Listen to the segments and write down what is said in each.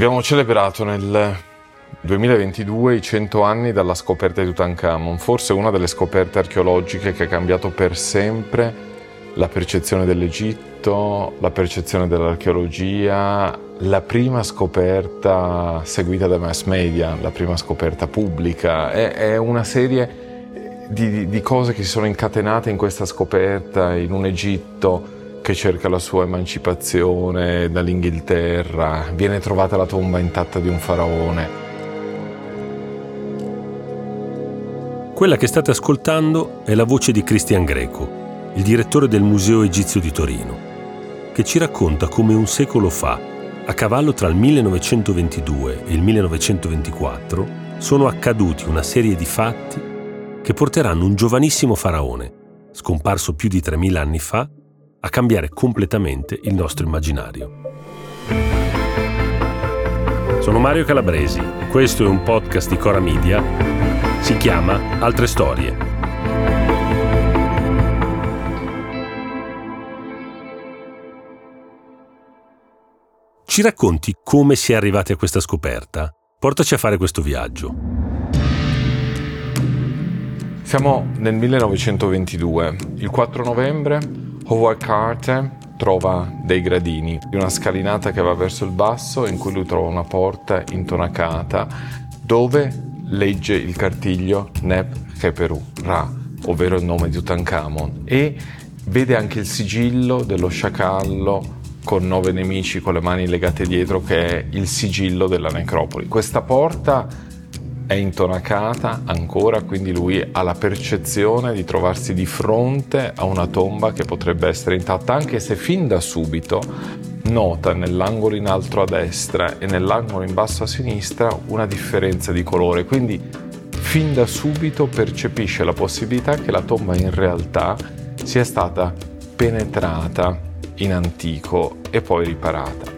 Abbiamo celebrato nel 2022 i 100 anni dalla scoperta di Tutankhamon, forse una delle scoperte archeologiche che ha cambiato per sempre la percezione dell'Egitto, la percezione dell'archeologia, la prima scoperta seguita dai mass media, la prima scoperta pubblica. È, è una serie di, di cose che si sono incatenate in questa scoperta in un Egitto che cerca la sua emancipazione dall'Inghilterra, viene trovata la tomba intatta di un faraone. Quella che state ascoltando è la voce di Christian Greco, il direttore del Museo Egizio di Torino, che ci racconta come un secolo fa, a cavallo tra il 1922 e il 1924, sono accaduti una serie di fatti che porteranno un giovanissimo faraone, scomparso più di 3.000 anni fa, a cambiare completamente il nostro immaginario. Sono Mario Calabresi, questo è un podcast di Cora Media, si chiama Altre Storie. Ci racconti come si è arrivati a questa scoperta? Portaci a fare questo viaggio. Siamo nel 1922, il 4 novembre Howard Carter trova dei gradini di una scalinata che va verso il basso in cui lui trova una porta intonacata dove legge il cartiglio Neb Keperu Ra, ovvero il nome di Tutankhamon e vede anche il sigillo dello sciacallo con nove nemici con le mani legate dietro che è il sigillo della necropoli. Questa porta è intonacata ancora, quindi lui ha la percezione di trovarsi di fronte a una tomba che potrebbe essere intatta, anche se fin da subito nota nell'angolo in alto a destra e nell'angolo in basso a sinistra una differenza di colore, quindi fin da subito percepisce la possibilità che la tomba in realtà sia stata penetrata in antico e poi riparata.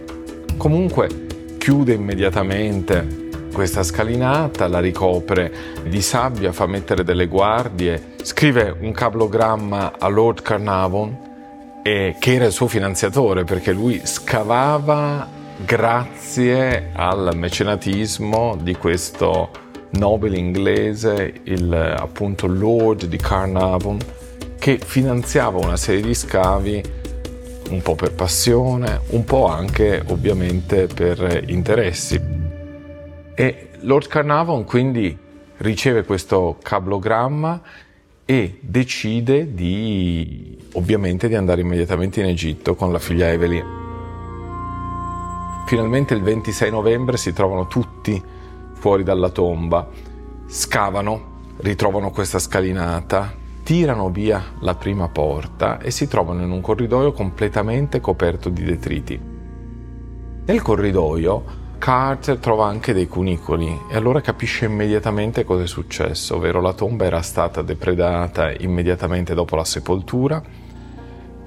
Comunque chiude immediatamente questa scalinata, la ricopre di sabbia, fa mettere delle guardie, scrive un cablogramma a Lord Carnarvon, eh, che era il suo finanziatore, perché lui scavava grazie al mecenatismo di questo nobile inglese, il appunto Lord di Carnarvon, che finanziava una serie di scavi un po' per passione, un po' anche ovviamente per interessi. E Lord Carnarvon quindi riceve questo cablogramma e decide di ovviamente di andare immediatamente in Egitto con la figlia Evelyn. Finalmente il 26 novembre si trovano tutti fuori dalla tomba, scavano, ritrovano questa scalinata, tirano via la prima porta e si trovano in un corridoio completamente coperto di detriti. Nel corridoio Carter trova anche dei cunicoli e allora capisce immediatamente cosa è successo, ovvero la tomba era stata depredata immediatamente dopo la sepoltura,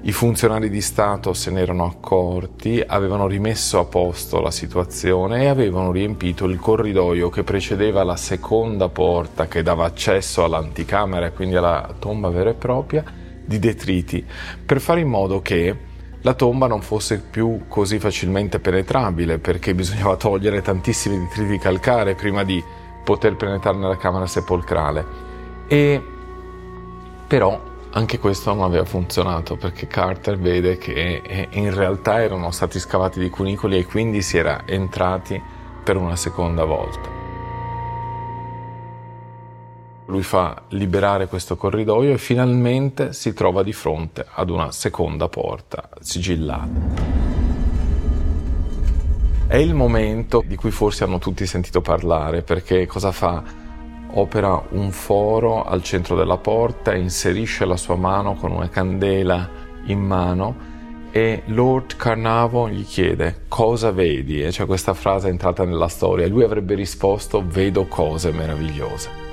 i funzionari di Stato se ne erano accorti, avevano rimesso a posto la situazione e avevano riempito il corridoio che precedeva la seconda porta che dava accesso all'anticamera e quindi alla tomba vera e propria di detriti, per fare in modo che la tomba non fosse più così facilmente penetrabile perché bisognava togliere tantissimi detriti calcarei prima di poter penetrare nella camera sepolcrale. E però anche questo non aveva funzionato perché Carter vede che eh, in realtà erano stati scavati dei cunicoli e quindi si era entrati per una seconda volta. Lui fa liberare questo corridoio e finalmente si trova di fronte ad una seconda porta sigillata. È il momento di cui forse hanno tutti sentito parlare perché cosa fa? Opera un foro al centro della porta, inserisce la sua mano con una candela in mano e Lord Carnarvon gli chiede cosa vedi e c'è questa frase entrata nella storia e lui avrebbe risposto vedo cose meravigliose.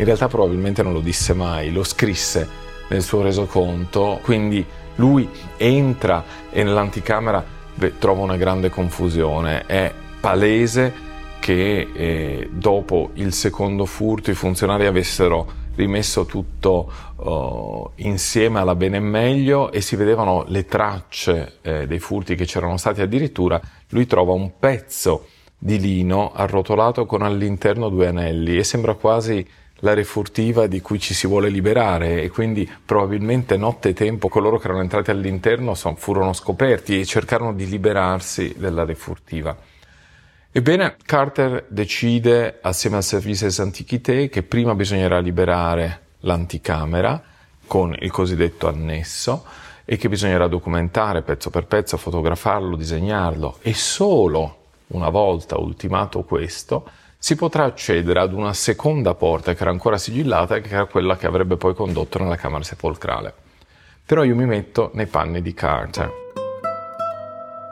In realtà probabilmente non lo disse mai, lo scrisse nel suo resoconto, quindi lui entra e nell'anticamera trova una grande confusione, è palese che eh, dopo il secondo furto i funzionari avessero rimesso tutto uh, insieme alla bene e meglio e si vedevano le tracce eh, dei furti che c'erano stati. Addirittura, lui trova un pezzo di lino arrotolato con all'interno due anelli e sembra quasi la refurtiva di cui ci si vuole liberare e quindi probabilmente notte e tempo coloro che erano entrati all'interno son, furono scoperti e cercarono di liberarsi della refurtiva. Ebbene, Carter decide assieme al Services Antiquité che prima bisognerà liberare l'anticamera con il cosiddetto annesso e che bisognerà documentare pezzo per pezzo, fotografarlo, disegnarlo e solo una volta ultimato questo si potrà accedere ad una seconda porta che era ancora sigillata e che era quella che avrebbe poi condotto nella camera sepolcrale. Però io mi metto nei panni di Carter.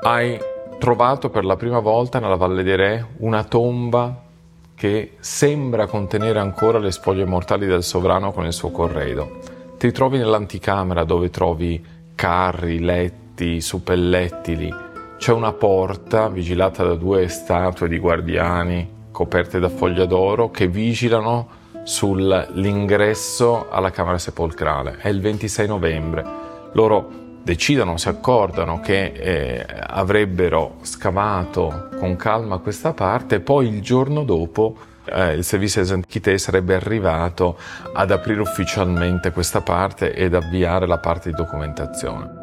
Hai trovato per la prima volta nella Valle dei Re una tomba che sembra contenere ancora le spoglie mortali del sovrano con il suo corredo. Ti trovi nell'anticamera dove trovi carri, letti, suppellettili. C'è una porta vigilata da due statue di guardiani coperte da foglia d'oro che vigilano sull'ingresso alla camera sepolcrale. È il 26 novembre. Loro decidono, si accordano che eh, avrebbero scavato con calma questa parte poi il giorno dopo eh, il servizio Esanchite sarebbe arrivato ad aprire ufficialmente questa parte ed avviare la parte di documentazione.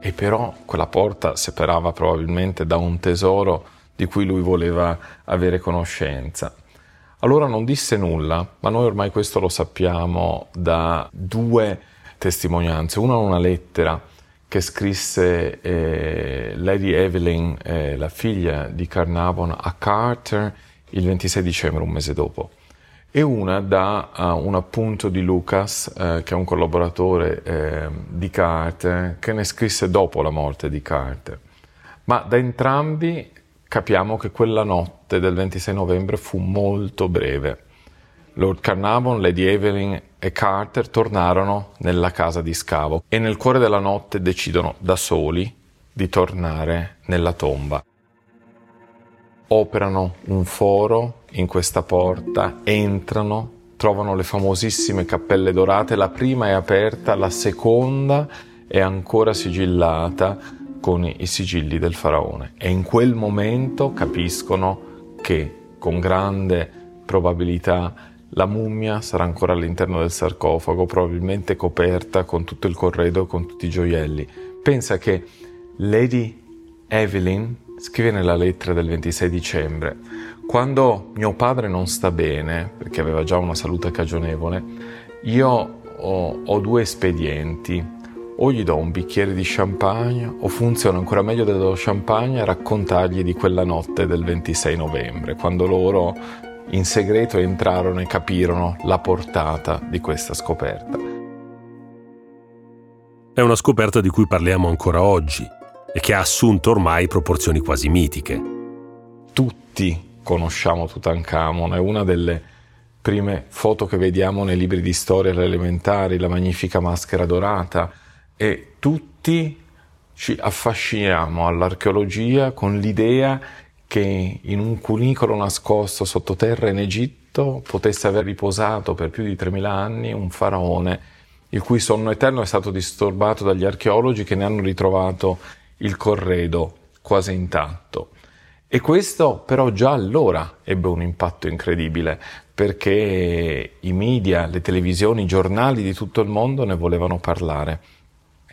E però quella porta separava probabilmente da un tesoro di cui lui voleva avere conoscenza. Allora non disse nulla, ma noi ormai questo lo sappiamo da due testimonianze. Una una lettera che scrisse eh, Lady Evelyn, eh, la figlia di Carnavon, a Carter il 26 dicembre, un mese dopo. E una da uh, un appunto di Lucas, eh, che è un collaboratore eh, di Carter, che ne scrisse dopo la morte di Carter. Ma da entrambi capiamo che quella notte del 26 novembre fu molto breve. Lord Carnarvon, Lady Evelyn e Carter tornarono nella casa di scavo e nel cuore della notte decidono da soli di tornare nella tomba. Operano un foro in questa porta, entrano, trovano le famosissime cappelle dorate, la prima è aperta, la seconda è ancora sigillata con i sigilli del faraone e in quel momento capiscono che con grande probabilità la mummia sarà ancora all'interno del sarcofago, probabilmente coperta con tutto il corredo e con tutti i gioielli. Pensa che Lady Evelyn scrive nella lettera del 26 dicembre, quando mio padre non sta bene, perché aveva già una salute cagionevole, io ho, ho due espedienti o gli do un bicchiere di champagne o funziona ancora meglio dello champagne raccontargli di quella notte del 26 novembre, quando loro in segreto entrarono e capirono la portata di questa scoperta. È una scoperta di cui parliamo ancora oggi e che ha assunto ormai proporzioni quasi mitiche. Tutti conosciamo Tutankhamon, è una delle prime foto che vediamo nei libri di storia elementari, la magnifica maschera dorata, e tutti ci affasciniamo all'archeologia con l'idea che in un cunicolo nascosto sottoterra in Egitto potesse aver riposato per più di 3000 anni un faraone il cui sonno eterno è stato disturbato dagli archeologi che ne hanno ritrovato il corredo quasi intatto. E questo però già allora ebbe un impatto incredibile perché i media, le televisioni, i giornali di tutto il mondo ne volevano parlare.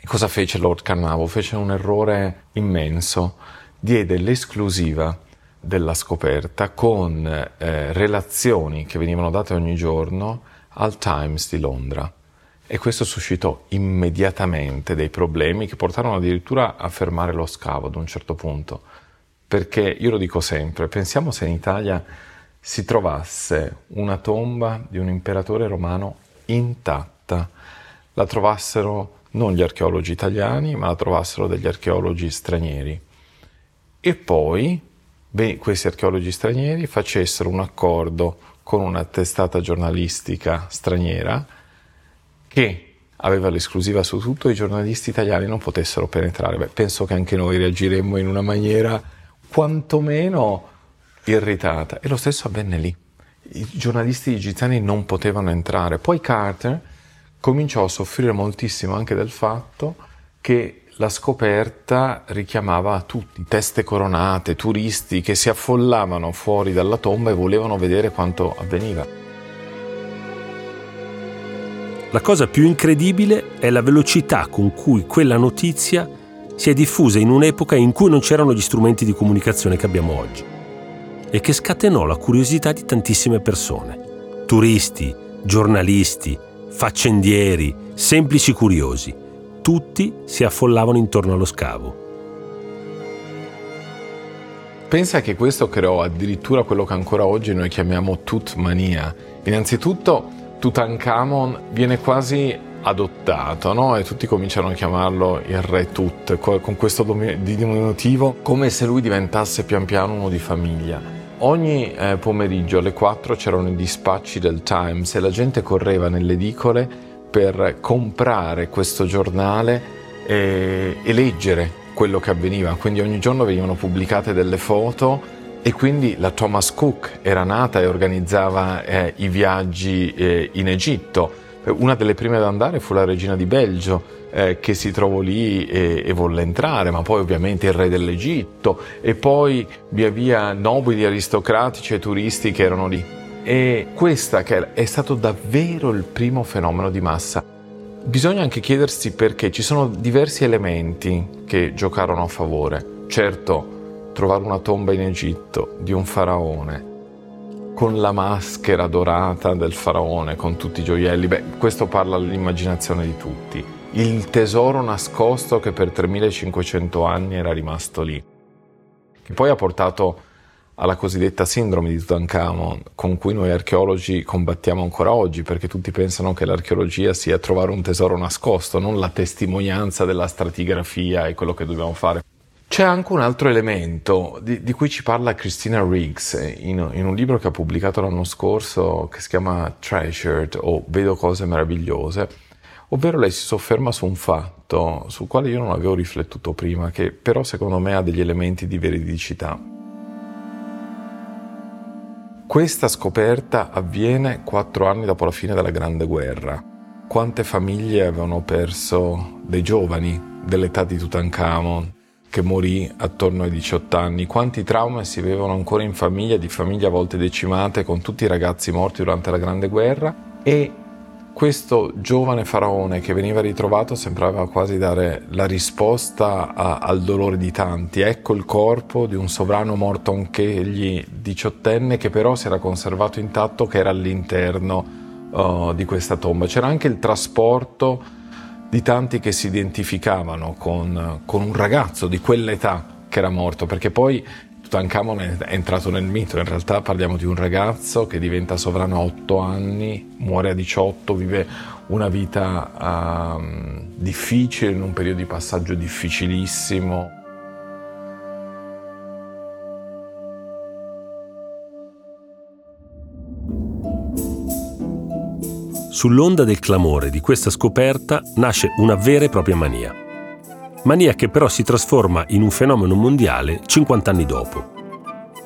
Cosa fece Lord Carnavo? Fece un errore immenso. Diede l'esclusiva della scoperta con eh, relazioni che venivano date ogni giorno al Times di Londra. E questo suscitò immediatamente dei problemi che portarono addirittura a fermare lo scavo ad un certo punto. Perché io lo dico sempre, pensiamo se in Italia si trovasse una tomba di un imperatore romano intatta, la trovassero non gli archeologi italiani, ma la trovassero degli archeologi stranieri. E poi beh, questi archeologi stranieri facessero un accordo con una testata giornalistica straniera che aveva l'esclusiva su tutto i giornalisti italiani non potessero penetrare. Beh, penso che anche noi reagiremmo in una maniera quantomeno irritata. E lo stesso avvenne lì. i giornalisti egiziani non potevano entrare. Poi Carter cominciò a soffrire moltissimo anche del fatto che la scoperta richiamava tutti, teste coronate, turisti che si affollavano fuori dalla tomba e volevano vedere quanto avveniva. La cosa più incredibile è la velocità con cui quella notizia si è diffusa in un'epoca in cui non c'erano gli strumenti di comunicazione che abbiamo oggi e che scatenò la curiosità di tantissime persone, turisti, giornalisti, faccendieri, semplici curiosi tutti si affollavano intorno allo scavo. Pensa che questo creò addirittura quello che ancora oggi noi chiamiamo Tutmania. Innanzitutto Tutankhamon viene quasi adottato no? e tutti cominciano a chiamarlo il re Tut con questo diminutivo come se lui diventasse pian piano uno di famiglia. Ogni eh, pomeriggio alle 4 c'erano i dispacci del Times e la gente correva nelle edicole per comprare questo giornale e, e leggere quello che avveniva. Quindi ogni giorno venivano pubblicate delle foto e quindi la Thomas Cook era nata e organizzava eh, i viaggi eh, in Egitto. Una delle prime ad andare fu la regina di Belgio, eh, che si trovò lì e, e, volle entrare, ma poi ovviamente il re dell'Egitto e poi via via nobili, aristocratici e turisti che erano lì. E questa che è stato davvero il primo fenomeno di massa. Bisogna anche chiedersi perché ci sono diversi elementi che giocarono a favore. Certo, trovare una tomba in Egitto di un faraone con la maschera dorata del faraone, con tutti i gioielli, beh, questo parla all'immaginazione di tutti. Il tesoro nascosto che per 3500 anni era rimasto lì, che poi ha portato alla cosiddetta sindrome di Tutankhamon, con cui noi archeologi combattiamo ancora oggi, perché tutti pensano che l'archeologia sia trovare un tesoro nascosto, non la testimonianza della stratigrafia e quello che dobbiamo fare. C'è anche un altro elemento di, di cui ci parla Christina Riggs in, in, un libro che ha pubblicato l'anno scorso che si chiama Treasured o Vedo cose meravigliose, ovvero lei si sofferma su un fatto sul quale io non avevo riflettuto prima, che però secondo me ha degli elementi di veridicità. Questa scoperta avviene quattro anni dopo la fine della Grande Guerra. Quante famiglie avevano perso dei giovani dell'età di Tutankhamon che morì attorno ai 18 anni? Quanti traumi si avevano ancora in famiglia, di famiglie a volte decimate, con tutti i ragazzi morti durante la Grande Guerra? E questo giovane faraone che veniva ritrovato sembrava quasi dare la risposta a, al dolore di tanti. Ecco il corpo di un sovrano morto anch'egli diciottenne che però si era conservato intatto, che era all'interno uh, di questa tomba. C'era anche il trasporto di tanti che si identificavano con, con un ragazzo di quell'età che era morto, perché poi Tutankhamon è entrato nel mito, in realtà parliamo di un ragazzo che diventa sovrano a 8 anni, muore a 18, vive una vita uh, difficile, in un periodo di passaggio difficilissimo. Sull'onda del clamore di questa scoperta nasce una vera e propria mania mania che però si trasforma in un fenomeno mondiale 50 anni dopo.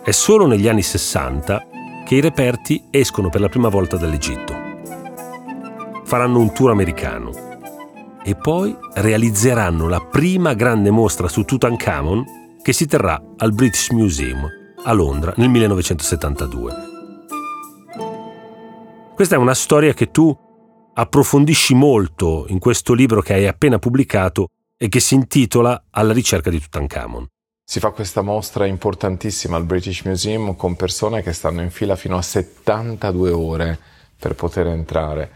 È solo negli anni 60 che i reperti escono per la prima volta dall'Egitto. Faranno un tour americano e poi realizzeranno la prima grande mostra su Tutankhamon che si terrà al British Museum a Londra nel 1972. Questa è una storia che tu approfondisci molto in questo libro che hai appena pubblicato e che si intitola Alla ricerca di Tutankhamon. Si fa questa mostra importantissima al British Museum con persone che stanno in fila fino a 72 ore per poter entrare.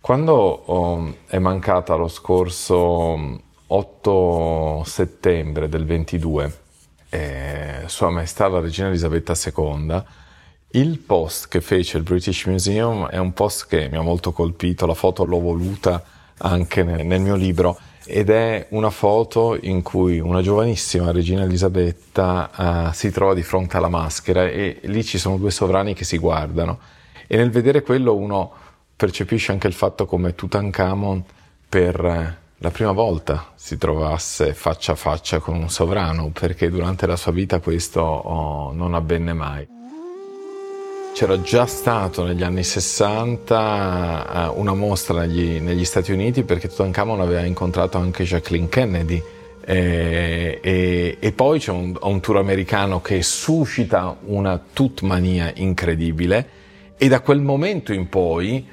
Quando oh, è mancata lo scorso 8 settembre del 22 eh, Sua Maestà la Regina Elisabetta II, il post che fece il British Museum è un post che mi ha molto colpito, la foto l'ho voluta anche nel, nel mio libro ed è una foto in cui una giovanissima regina Elisabetta uh, si trova di fronte alla maschera e lì ci sono due sovrani che si guardano e nel vedere quello uno percepisce anche il fatto come Tutankhamon per eh, la prima volta si trovasse faccia a faccia con un sovrano perché durante la sua vita questo oh, non avvenne mai. C'era già stato negli anni 60 uh, una mostra negli, negli, Stati Uniti perché Tutankhamon aveva incontrato anche Jacqueline Kennedy e, e, e poi c'è un, un, tour americano che suscita una tutmania incredibile e da quel momento in poi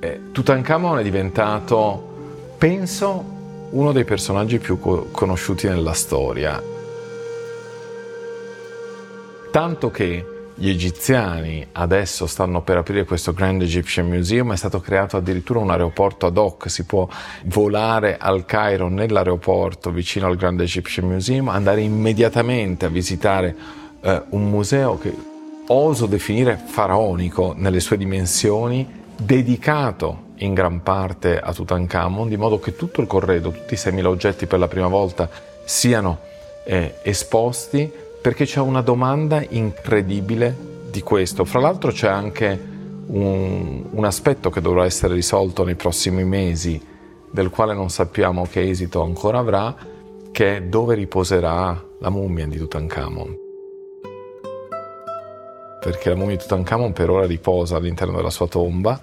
eh, Tutankhamon è diventato, penso, uno dei personaggi più co- conosciuti nella storia. Tanto che gli egiziani adesso stanno per aprire questo Grand Egyptian Museum, è stato creato addirittura un aeroporto ad hoc, si può volare al Cairo nell'aeroporto vicino al Grand Egyptian Museum, andare immediatamente a visitare eh, un museo che oso definire faraonico nelle sue dimensioni, dedicato in gran parte a Tutankhamon, di modo che tutto il corredo, tutti i 6.000 oggetti per la prima volta siano eh, esposti perché c'è una domanda incredibile di questo. Fra l'altro c'è anche un, un, aspetto che dovrà essere risolto nei prossimi mesi, del quale non sappiamo che esito ancora avrà, che è dove riposerà la mummia di Tutankhamon. Perché la mummia di Tutankhamon per ora riposa all'interno della sua tomba.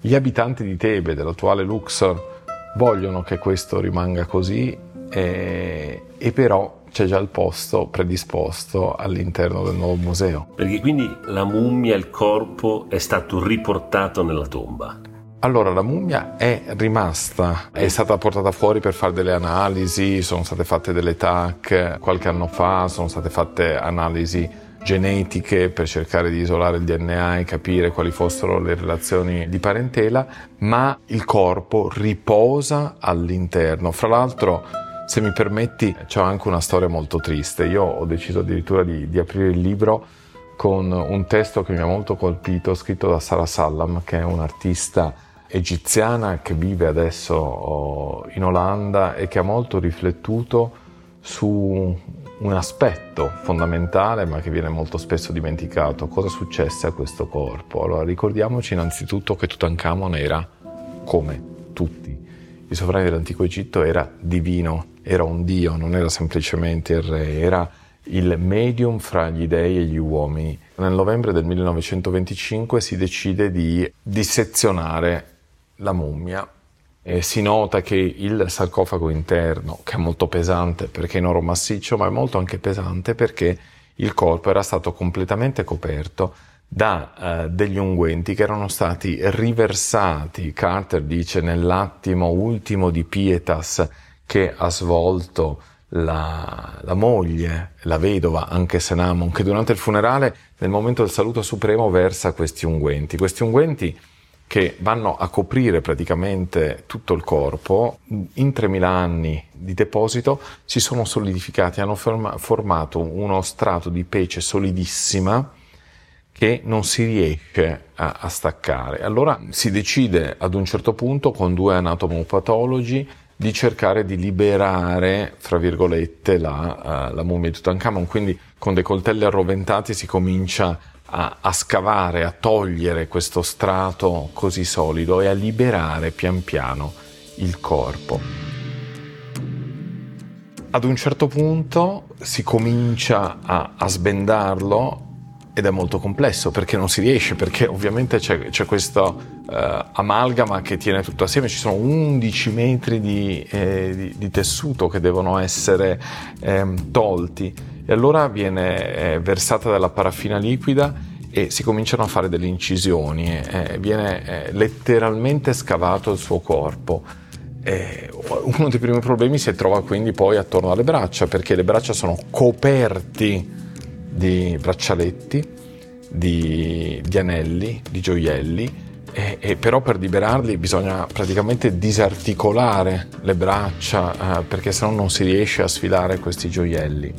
Gli abitanti di Tebe, dell'attuale Luxor, vogliono che questo rimanga così e, e però c'è già il posto predisposto all'interno del nuovo museo. Perché quindi la mummia, il corpo è stato riportato nella tomba? Allora, la mummia è rimasta, è stata portata fuori per fare delle analisi, sono state fatte delle TAC qualche anno fa, sono state fatte analisi genetiche per cercare di isolare il DNA e capire quali fossero le relazioni di parentela, ma il corpo riposa all'interno. Fra l'altro, se mi permetti, c'è anche una storia molto triste. Io ho deciso addirittura di, di aprire il libro con un testo che mi ha molto colpito, scritto da Sara Sallam, che è un'artista egiziana che vive adesso oh, in Olanda e che ha molto riflettuto su un aspetto fondamentale ma che viene molto spesso dimenticato. Cosa successe a questo corpo? Allora ricordiamoci innanzitutto che Tutankhamon era come tutti. I sovrani dell'antico Egitto era divino, era un dio, non era semplicemente il re, era il medium fra gli dei e gli uomini. Nel novembre del 1925 si decide di dissezionare la mummia e si nota che il sarcofago interno, che è molto pesante perché è in oro massiccio, ma è molto anche pesante perché il corpo era stato completamente coperto da uh, degli unguenti che erano stati riversati, Carter dice, nell'attimo ultimo di Pietas che ha svolto la, la, moglie, la vedova, anche Senamon, che durante il funerale, nel momento del saluto supremo, versa questi unguenti. Questi unguenti che vanno a coprire praticamente tutto il corpo, in 3000 anni di deposito si sono solidificati, hanno forma- formato uno strato di pece solidissima che non si riesce a, a staccare. Allora si decide ad un certo punto con due anatomopatologi di cercare di liberare, fra virgolette, la, uh, la mummia di Tutankhamon. Quindi con dei coltelli arroventati si comincia a, a, scavare, a togliere questo strato così solido e a liberare pian piano il corpo. Ad un certo punto si comincia a, a sbendarlo ed è molto complesso perché non si riesce, perché ovviamente c'è, c'è questo uh, amalgama che tiene tutto assieme, ci sono 11 metri di, eh, di, di tesuto che devono essere eh, tolti e allora viene eh, versata della paraffina liquida e si cominciano a fare delle incisioni, eh, viene eh, letteralmente scavato il suo corpo. uno dei primi problemi si trova quindi poi attorno alle braccia, perché le braccia sono coperti di braccialetti, di, di anelli, di gioielli, e, e, però per liberarli bisogna praticamente disarticolare le braccia eh, perché sennò non si riesce a sfilare questi gioielli.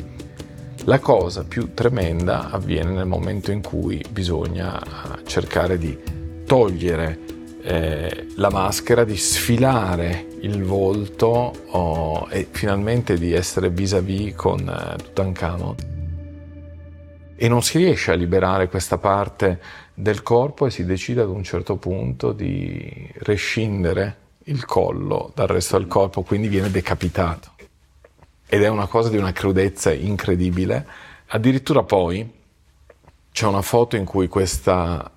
La cosa più tremenda avviene nel momento in cui bisogna eh, cercare di togliere eh, la maschera, di sfilare il volto oh, e finalmente di essere vis-à-vis con eh, Tutankhamon e non si riesce a liberare questa parte del corpo e si decide ad un certo punto di rescindere il collo dal resto del corpo, quindi viene decapitato. Ed è una cosa di una crudezza incredibile. Addirittura poi c'è una foto in cui questa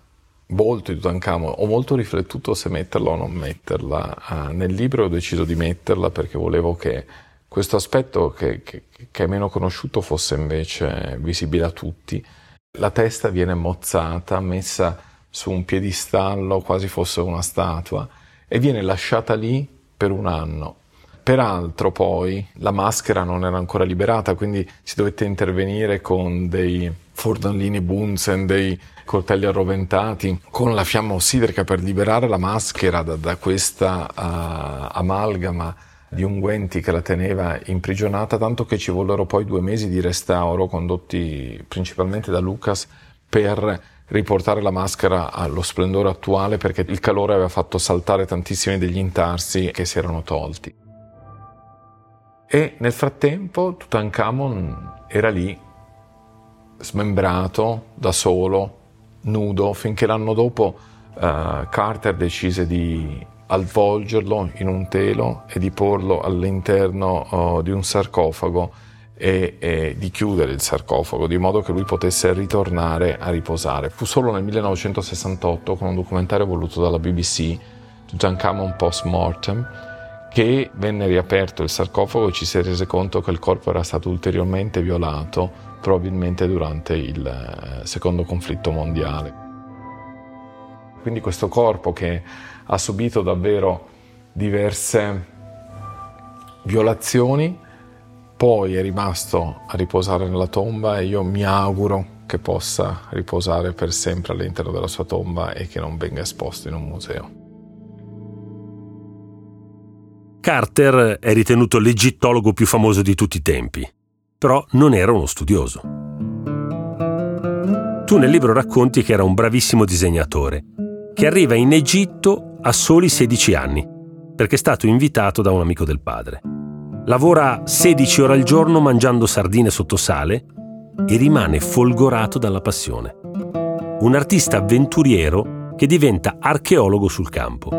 volto di Tutankhamon ho molto riflettuto se metterla o non metterla uh, nel libro ho deciso di metterla perché volevo che questo aspetto che, che, che, è meno conosciuto fosse invece visibile a tutti. La testa viene mozzata messa su un piedistallo quasi fosse una statua e viene lasciata lì per un anno. Peraltro poi la maschera non era ancora liberata, quindi si dovette intervenire con dei fornalini Bunsen, dei coltelli arroventati, con la fiamma ossidrica per liberare la maschera da, da questa uh, amalgama di unguenti che la teneva imprigionata, tanto che ci vollero poi due mesi di restauro condotti principalmente da Lucas per riportare la maschera allo splendore attuale perché il calore aveva fatto saltare tantissimi degli intarsi che si erano tolti. E nel frattempo Tutankhamon era lì, smembrato, da solo, nudo, finché l'anno dopo uh, Carter decise di avvolgerlo in un telo e di porlo all'interno uh, di un sarcofago e, e, di chiudere il sarcofago di modo che lui potesse ritornare a riposare. Fu solo nel 1968 con un documentario voluto dalla BBC, Tutankhamon Post Mortem, che venne riaperto il sarcofago e ci si rese conto che il corpo era stato ulteriormente violato, probabilmente durante il eh, secondo conflitto mondiale. Quindi questo corpo che ha subito davvero diverse violazioni, poi è rimasto a riposare nella tomba e io mi auguro che possa riposare per sempre all'interno della sua tomba e che non venga esposto in un museo. Carter è ritenuto l'egittologo più famoso di tutti i tempi, però non era uno studioso. Tu nel libro racconti che era un bravissimo disegnatore, che arriva in Egitto a soli 16 anni, perché è stato invitato da un amico del padre. Lavora 16 ore al giorno mangiando sardine sotto sale e rimane folgorato dalla passione. Un artista avventuriero che diventa archeologo sul campo.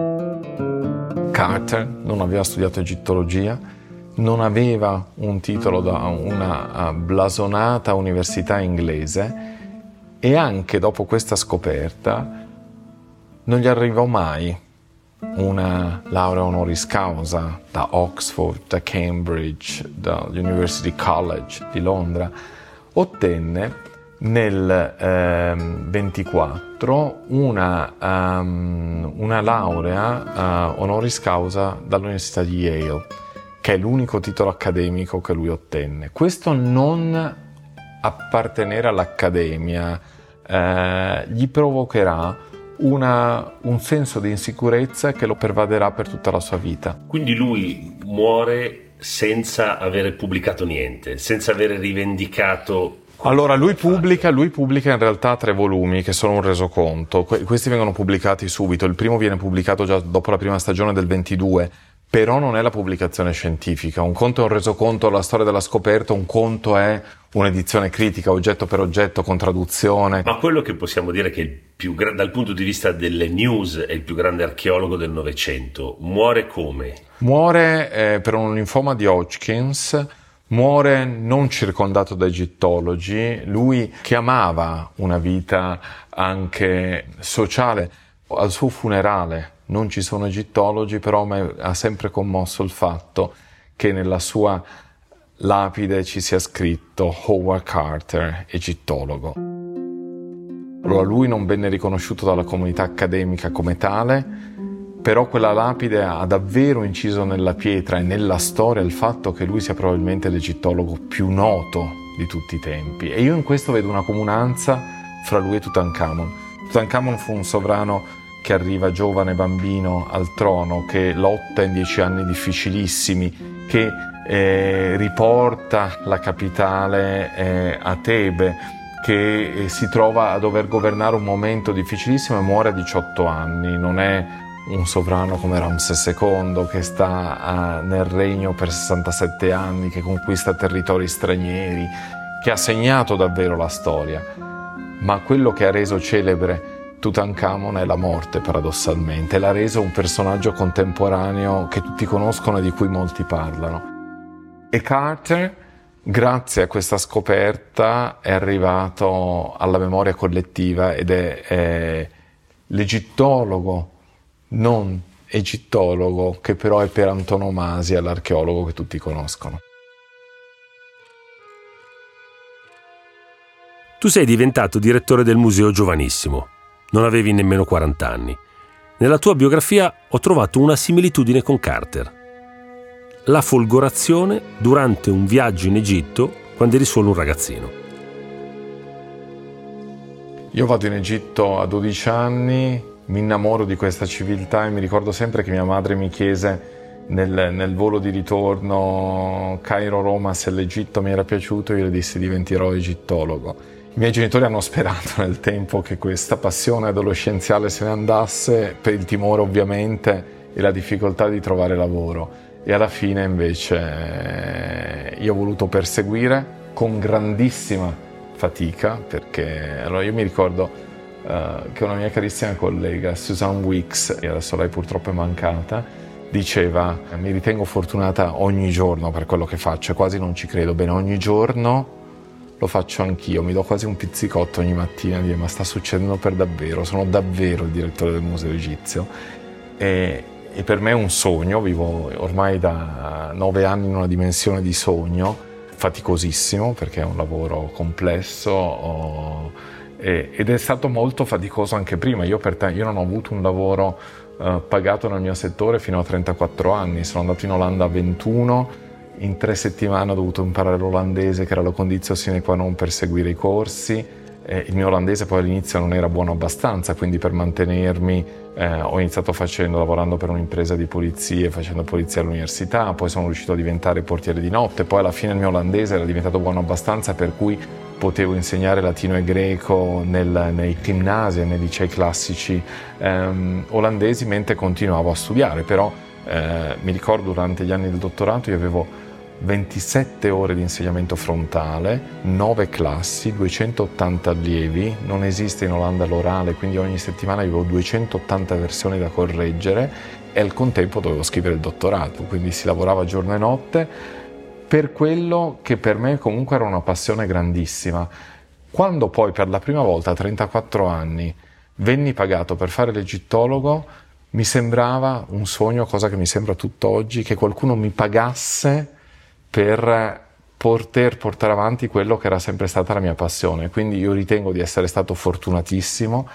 Carter non aveva studiato egittologia, non aveva un titolo da una uh, blasonata università inglese e anche dopo questa scoperta non gli arrivò mai una laurea honoris causa da Oxford, da Cambridge, dall'University College di Londra. Ottenne nel eh, 24 una, um, una laurea uh, honoris causa dall'Università di Yale, che è l'unico titolo accademico che lui ottenne. Questo non appartenere all'accademia eh, gli provocherà una, un senso di insicurezza che lo pervaderà per tutta la sua vita. Quindi lui muore senza aver pubblicato niente, senza aver rivendicato allora, lui pubblica, lui pubblica, in realtà tre volumi che sono un resoconto. questi vengono pubblicati subito. Il primo viene pubblicato già dopo la prima stagione del 22, però non è la pubblicazione scientifica. Un conto è un resoconto la storia della scoperta, un conto è un'edizione critica, oggetto per oggetto, con traduzione. Ma quello che possiamo dire che più, dal punto di vista delle news è il più grande archeologo del Novecento. Muore come? Muore eh, per un linfoma di Hodgkins muore non circondato da egittologi, lui che amava una vita anche sociale. Al suo funerale non ci sono egittologi, però mi ha sempre commosso il fatto che nella sua lapide ci sia scritto Howard Carter, egittologo. Allora lui non venne riconosciuto dalla comunità accademica come tale, però quella lapide ha davvero inciso nella pietra e nella storia il fatto che lui sia probabilmente l'egittologo più noto di tutti i tempi. E io in questo vedo una comunanza fra lui e Tutankhamon. Tutankhamon fu un sovrano che arriva giovane bambino al trono, che lotta in dieci anni difficilissimi, che eh, riporta la capitale eh, a Tebe, che eh, si trova a dover governare un momento difficilissimo e muore a 18 anni. Non è un sovrano come Ramses II che sta uh, nel regno per 67 anni, che conquista territori stranieri, che ha segnato davvero la storia. Ma quello che ha reso celebre Tutankhamon è la morte, paradossalmente, l'ha reso un personaggio contemporaneo che tutti conoscono e di cui molti parlano. E Carter grazie a questa scoperta è arrivato alla memoria collettiva ed è, è l'egittologo, non egittologo, che però è per antonomasia l'archeologo che tutti conoscono. Tu sei diventato direttore del museo giovanissimo, non avevi nemmeno 40 anni. Nella tua biografia ho trovato una similitudine con Carter. La folgorazione durante un viaggio in Egitto quando eri solo un ragazzino. Io vado in Egitto a 12 anni, mi innamoro di questa civiltà e mi ricordo sempre che mia madre mi chiese nel, nel volo di ritorno Cairo-Roma se l'Egitto mi era piaciuto, io le dissi diventerò egittologo. I miei genitori hanno sperato nel tempo che questa passione adolescenziale se ne andasse, per il timore ovviamente e la difficoltà di trovare lavoro. E alla fine invece io ho voluto perseguire con grandissima fatica, perché allora io mi ricordo uh, che una mia carissima collega, Susan Weeks, e adesso lei purtroppo è mancata, diceva mi ritengo fortunata ogni giorno per quello che faccio, quasi non ci credo, bene ogni giorno lo faccio anch'io, mi do quasi un pizzicotto ogni mattina di ma sta succedendo per davvero, sono davvero il direttore del museo egizio e, e per me è un sogno, vivo ormai da nove anni in una dimensione di sogno, faticosissimo perché è un lavoro complesso oh, e, ed è stato molto faticoso anche prima, io, te, io non ho avuto un lavoro uh, pagato nel mio settore fino a 34 anni, sono andato in Olanda a 21 in tre settimane ho dovuto imparare l'olandese, che era la condizione sine qua non per seguire i corsi. Eh, il mio olandese poi all'inizio non era buono abbastanza, quindi per mantenermi eh, ho iniziato facendo, lavorando per un'impresa di pulizie, facendo polizia all'università, poi sono riuscito a diventare portiere di notte, poi alla fine il mio olandese era diventato buono abbastanza per cui potevo insegnare latino e greco nel, nei ginnasi e nei licei classici ehm, olandesi mentre continuavo a studiare, però eh, mi ricordo durante gli anni del dottorato io avevo 27 ore di insegnamento frontale, 9 classi, 280 allievi, non esiste in Olanda l'orale, quindi ogni settimana avevo 280 versioni da correggere e al contempo dovevo scrivere il dottorato, quindi si lavorava giorno e notte per quello che per me comunque era una passione grandissima. Quando poi per la prima volta a 34 anni venni pagato per fare l'egittologo, mi sembrava un sogno, cosa che mi sembra tutt'oggi, che qualcuno mi pagasse per poter portare avanti quello che era sempre stata la mia passione. Quindi io ritengo di essere stato fortunatissimo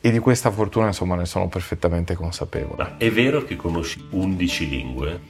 e di questa fortuna insomma ne sono perfettamente consapevole. Ma è vero che conosci 11 lingue?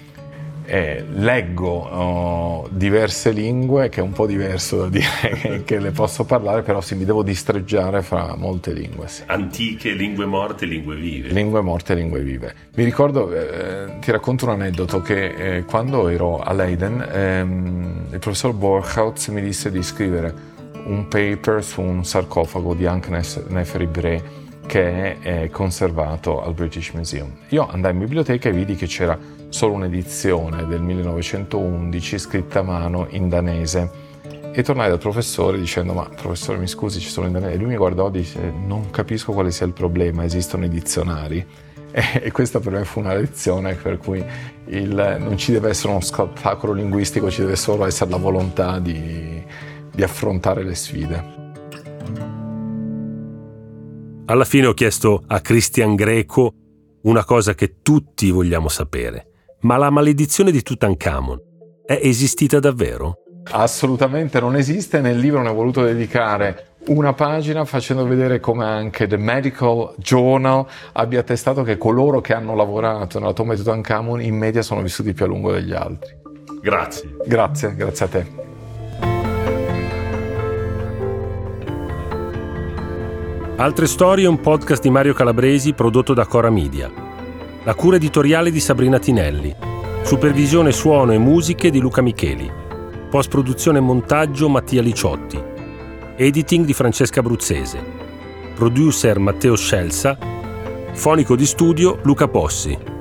Eh, leggo oh, diverse lingue, che è un po' diverso da dire che le posso parlare, però sì, mi devo distreggiare fra molte lingue. Sì. Antiche, lingue morte, lingue vive. Lingue morte, lingue vive. Mi ricordo, eh, ti racconto un aneddoto, che eh, quando ero a Leiden, ehm, il professor Borchhaus mi disse di scrivere un paper su un sarcofago di Ankh Nefer Ibre che è conservato al British Museum. Io andai in biblioteca e vidi che c'era solo un'edizione del 1911 scritta a mano in danese. E tornai dal professore dicendo ma professore mi scusi ci sono in danese. E lui mi guardò e disse non capisco quale sia il problema esistono i dizionari. E, questa per me fu una lezione per cui il, non ci deve essere uno spettacolo linguistico ci deve solo essere la volontà di, di affrontare le sfide. Alla fine ho chiesto a Christian Greco una cosa che tutti vogliamo sapere ma la maledizione di Tutankhamon è esistita davvero? Assolutamente non esiste, nel libro ne ho voluto dedicare una pagina facendo vedere come anche The Medical Journal abbia attestato che coloro che hanno lavorato nella tomba di Tutankhamon in media sono vissuti più a lungo degli altri. Grazie. Grazie, grazie a te. Altre storie è un podcast di Mario Calabresi prodotto da Cora Media la cura editoriale di Sabrina Tinelli, supervisione suono e musiche di Luca Micheli, post produzione e montaggio Mattia Liciotti, editing di Francesca Bruzzese, producer Matteo Scelsa, fonico di studio Luca Possi.